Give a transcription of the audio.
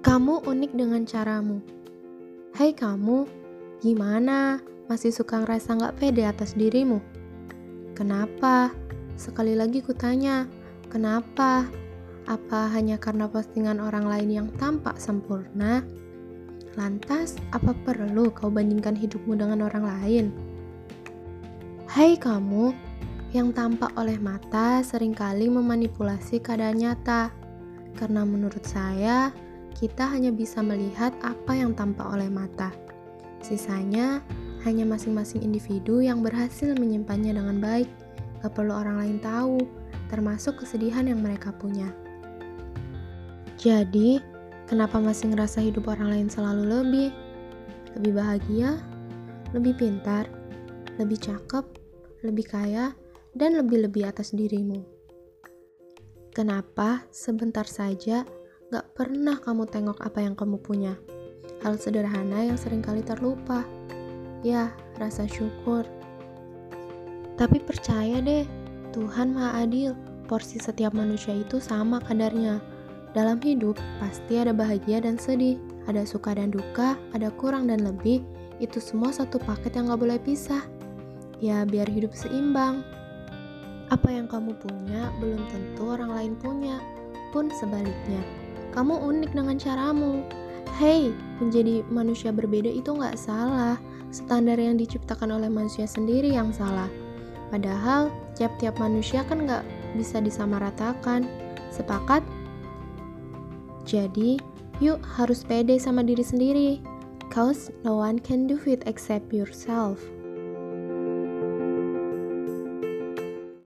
Kamu unik dengan caramu. Hai kamu, gimana? Masih suka ngerasa nggak pede atas dirimu? Kenapa? Sekali lagi kutanya, kenapa? Apa hanya karena postingan orang lain yang tampak sempurna? Lantas, apa perlu kau bandingkan hidupmu dengan orang lain? Hai kamu, yang tampak oleh mata sering kali memanipulasi keadaan nyata. Karena menurut saya, kita hanya bisa melihat apa yang tampak oleh mata. Sisanya hanya masing-masing individu yang berhasil menyimpannya dengan baik. Gak perlu orang lain tahu, termasuk kesedihan yang mereka punya. Jadi, kenapa masih ngerasa hidup orang lain selalu lebih? Lebih bahagia? Lebih pintar? Lebih cakep? Lebih kaya? Dan lebih-lebih atas dirimu? Kenapa sebentar saja gak pernah kamu tengok apa yang kamu punya? Hal sederhana yang sering kali terlupa. Ya, rasa syukur. Tapi percaya deh, Tuhan Maha Adil. Porsi setiap manusia itu sama kadarnya. Dalam hidup, pasti ada bahagia dan sedih, ada suka dan duka, ada kurang dan lebih. Itu semua satu paket yang gak boleh pisah. Ya, biar hidup seimbang. Apa yang kamu punya belum tentu orang lain punya, pun sebaliknya. Kamu unik dengan caramu. Hey, menjadi manusia berbeda itu nggak salah. Standar yang diciptakan oleh manusia sendiri yang salah. Padahal, tiap-tiap manusia kan nggak bisa disamaratakan. Sepakat? Jadi, yuk harus pede sama diri sendiri. Cause no one can do it except yourself.